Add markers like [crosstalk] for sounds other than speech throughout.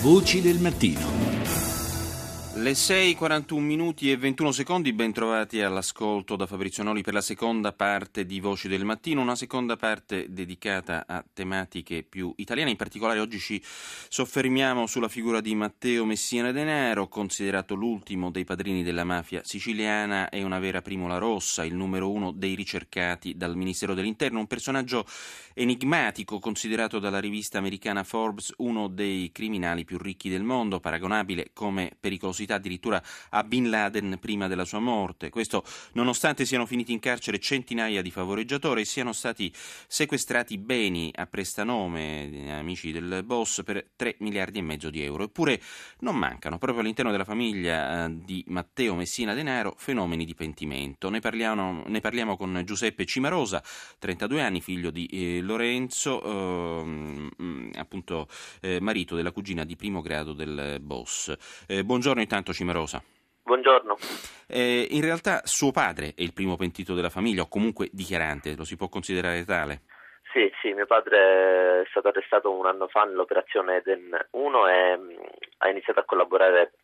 Voci del mattino. Le 6.41 minuti e 21 secondi, ben trovati all'ascolto da Fabrizio Noli per la seconda parte di Voci del Mattino, una seconda parte dedicata a tematiche più italiane, in particolare oggi ci soffermiamo sulla figura di Matteo Messina Denaro, considerato l'ultimo dei padrini della mafia siciliana e una vera primola rossa, il numero uno dei ricercati dal Ministero dell'Interno, un personaggio enigmatico considerato dalla rivista americana Forbes uno dei criminali più ricchi del mondo, paragonabile come pericolosità addirittura a Bin Laden prima della sua morte. Questo nonostante siano finiti in carcere centinaia di favoreggiatori e siano stati sequestrati beni a prestanome, amici del boss, per 3 miliardi e mezzo di euro. Eppure non mancano, proprio all'interno della famiglia eh, di Matteo Messina Denaro, fenomeni di pentimento. Ne parliamo, ne parliamo con Giuseppe Cimarosa, 32 anni, figlio di eh, Lorenzo, eh, appunto eh, marito della cugina di primo grado del boss. Eh, buongiorno intanto intanto Cimarosa. Buongiorno. Eh, in realtà suo padre è il primo pentito della famiglia, o comunque dichiarante, lo si può considerare tale? Sì, sì, mio padre è stato arrestato un anno fa nell'operazione Den 1 e mh, ha iniziato a collaborare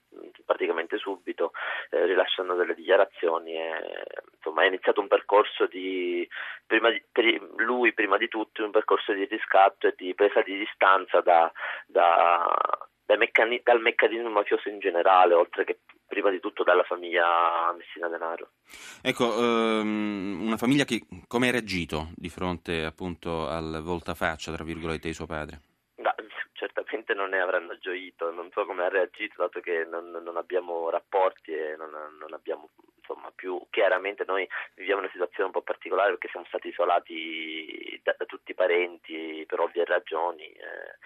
praticamente subito, eh, rilasciando delle dichiarazioni e insomma è iniziato un percorso di, prima di, per lui prima di tutto, un percorso di riscatto e di presa di distanza da, da meccani- dal meccanismo mafioso in generale, oltre che prima di tutto dalla famiglia Messina Denaro. Ecco, ehm, una famiglia che come ha reagito di fronte appunto al voltafaccia, tra virgolette, di suo padre? No, certamente non ne avranno gioito, non so come ha reagito, dato che non, non abbiamo rapporti e non, non, abbiamo insomma più chiaramente noi viviamo una situazione un po' particolare perché siamo stati isolati da, da tutti i parenti per ovvie ragioni. Eh,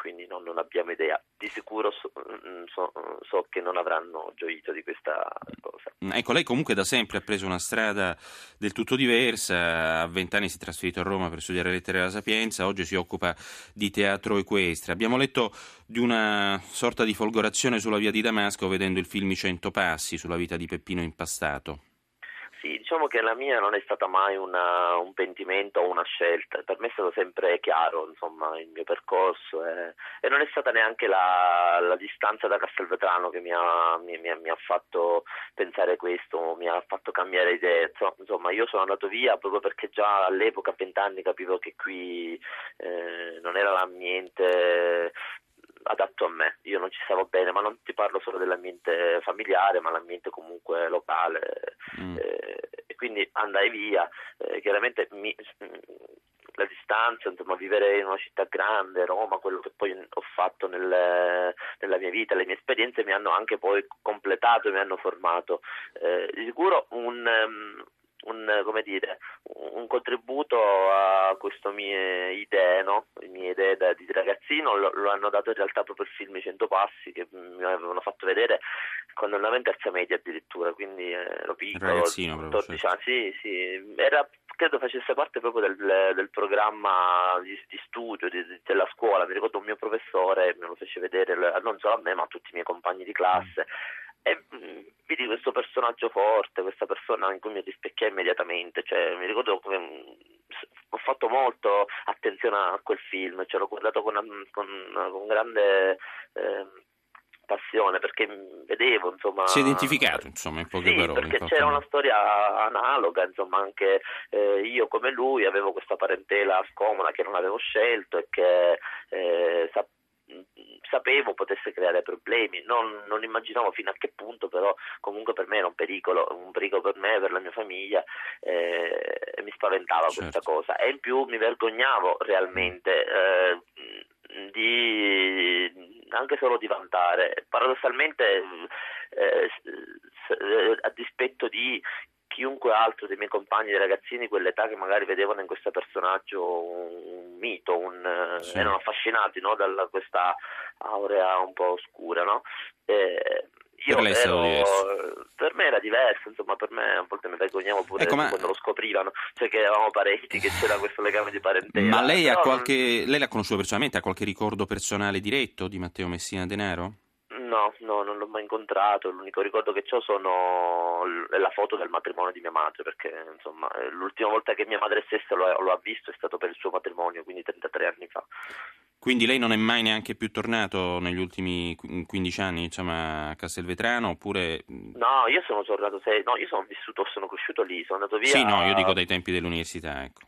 quindi non, non, abbiamo idea. Di sicuro so, mm, so, so, che non avranno gioito di questa cosa. Mm, ecco, lei comunque da sempre ha preso una strada del tutto diversa, a vent'anni si è trasferito a Roma per studiare lettere alla Sapienza, oggi si occupa di teatro equestre. Abbiamo letto di una sorta di folgorazione sulla via di Damasco vedendo il film I Cento Passi sulla vita di Peppino Impastato. Sì, diciamo che la mia non è stata mai una, un pentimento o una scelta, per me è stato sempre chiaro insomma, il mio percorso e, e non è stata neanche la, la, distanza da Castelvetrano che mi ha, mi, mi, mi ha, fatto pensare questo, mi ha fatto cambiare idee. Insomma, io sono andato via proprio perché già all'epoca, a vent'anni, capivo che qui eh, non era l'ambiente adatto a me, io non ci stavo bene, ma non ti parlo solo dell'ambiente familiare, ma l'ambiente comunque locale, mm. eh, e quindi andai via, eh, chiaramente mi, la distanza, insomma, vivere in una città grande, Roma, quello che poi ho fatto nel, nella mia vita, le mie esperienze mi hanno anche poi completato e mi hanno formato. Eh, di sicuro un, um, un, dire, un, contributo a queste mie idee, no? le mie idee da, di ragazzino lo, lo, hanno dato in realtà proprio il film I Cento Passi che mi avevano fatto vedere quando andavo in terza media addirittura, quindi eh, ero piccolo, ragazzino 14 certo. anni, sì, sì, era, credo facesse parte proprio del, del programma di, di studio di, della scuola, mi ricordo un mio professore me lo fece vedere non solo a me ma a tutti i miei compagni di classe. Mm e mm, vidi questo personaggio forte, questa persona in cui mi rispecchiai immediatamente, cioè, mi ricordo che mm, ho fatto molto attenzione a quel film, cioè, l'ho guardato con, con, con grande eh, passione perché vedevo insomma si è identificato insomma in poche sì, parole perché c'era una storia analoga insomma anche eh, io come lui avevo questa parentela scomoda che non avevo scelto e che eh, sapevo sapevo potesse creare problemi, non, non, immaginavo fino a che punto, però comunque per me era un pericolo, un pericolo per me, per la mia famiglia eh, e mi spaventava certo. questa cosa e in più mi vergognavo realmente eh, di, anche solo di vantare. Paradossalmente eh, a dispetto di chiunque altro dei miei compagni, dei ragazzini, quell'età che magari vedevano in questo personaggio un mito, un, sì. erano affascinati no, da questa aurea un po' oscura. No? E, io per, ero, per me era diverso, insomma, per me a volte mi vergognavo pure ecco, ma... quando lo scoprivano, cioè che eravamo parenti, che c'era questo legame di parentela. Ma lei, ha qualche... lei l'ha conosciuto personalmente? Ha qualche ricordo personale diretto di Matteo Messina Denaro? No, no, non l'ho mai incontrato, l'unico ricordo che ho sono la foto del matrimonio di mia madre, perché insomma l'ultima volta che mia madre stessa lo, lo ha visto è stato per il suo matrimonio, quindi 33 anni fa. Quindi lei non è mai neanche più tornato negli ultimi 15 anni diciamo, a Castelvetrano oppure... No, io sono tornato, se... no, io sono vissuto, sono cresciuto lì, sono andato via... Sì, no, io dico dai tempi dell'università, ecco.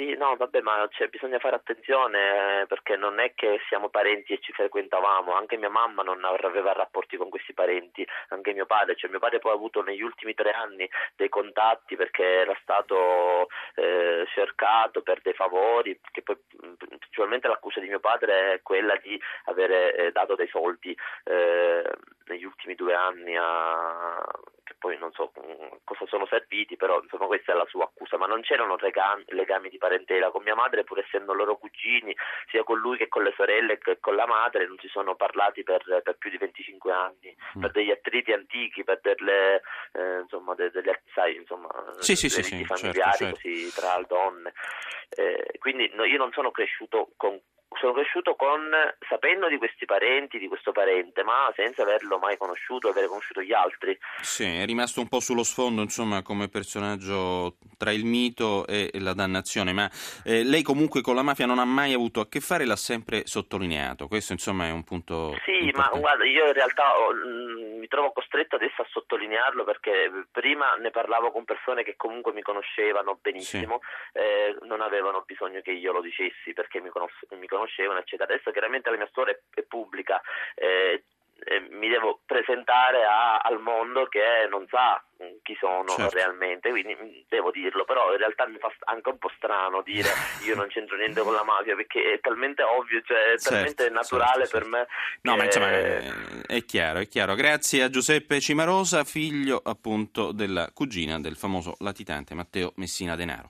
Sì, no, vabbè, ma cioè, bisogna fare attenzione eh, perché non è che siamo parenti e ci frequentavamo, anche mia mamma non aveva rapporti con questi parenti, anche mio padre, cioè mio padre poi ha avuto negli ultimi tre anni dei contatti perché era stato eh, cercato per dei favori, che poi principalmente l'accusa di mio padre è quella di avere eh, dato dei soldi eh, negli ultimi due anni a che poi non so mm, cosa sono serviti, però insomma questa è la sua accusa, ma non c'erano legami, legami di parentela con mia madre, pur essendo loro cugini, sia con lui che con le sorelle che con la madre, non si sono parlati per, per più di 25 anni, mm. per degli attriti antichi, per delle, eh, insomma, de, degli sai, insomma, sì, sì, sì, sì, familiari certo, certo. così tra donne. Eh, quindi no, io non sono cresciuto con sono cresciuto con, sapendo di questi parenti, di questo parente, ma senza averlo mai conosciuto, aver conosciuto gli altri. Sì, è rimasto un po' sullo sfondo, insomma, come personaggio tra il mito e la dannazione, ma eh, lei comunque con la mafia non ha mai avuto a che fare, l'ha sempre sottolineato. Questo, insomma, è un punto. Sì, importante. ma guarda, io in realtà ho, mh, mi trovo costretto adesso a sottolinearlo perché prima ne parlavo con persone che comunque mi conoscevano benissimo, sì. eh, non avevano bisogno che io lo dicessi perché mi, conos- mi conoscevano eccetera. Adesso chiaramente la mia storia è pubblica. Eh, mi devo presentare a, al mondo che non sa chi sono certo. realmente, quindi mm, devo dirlo, però in realtà mi fa anche un po' strano dire [laughs] io non c'entro niente con la mafia perché è talmente ovvio, cioè è certo, talmente certo, naturale certo, per me. No, ma insomma è, è, chiaro, è chiaro. Grazie a Giuseppe Cimarosa, figlio appunto della cugina del famoso latitante Matteo Messina Denaro.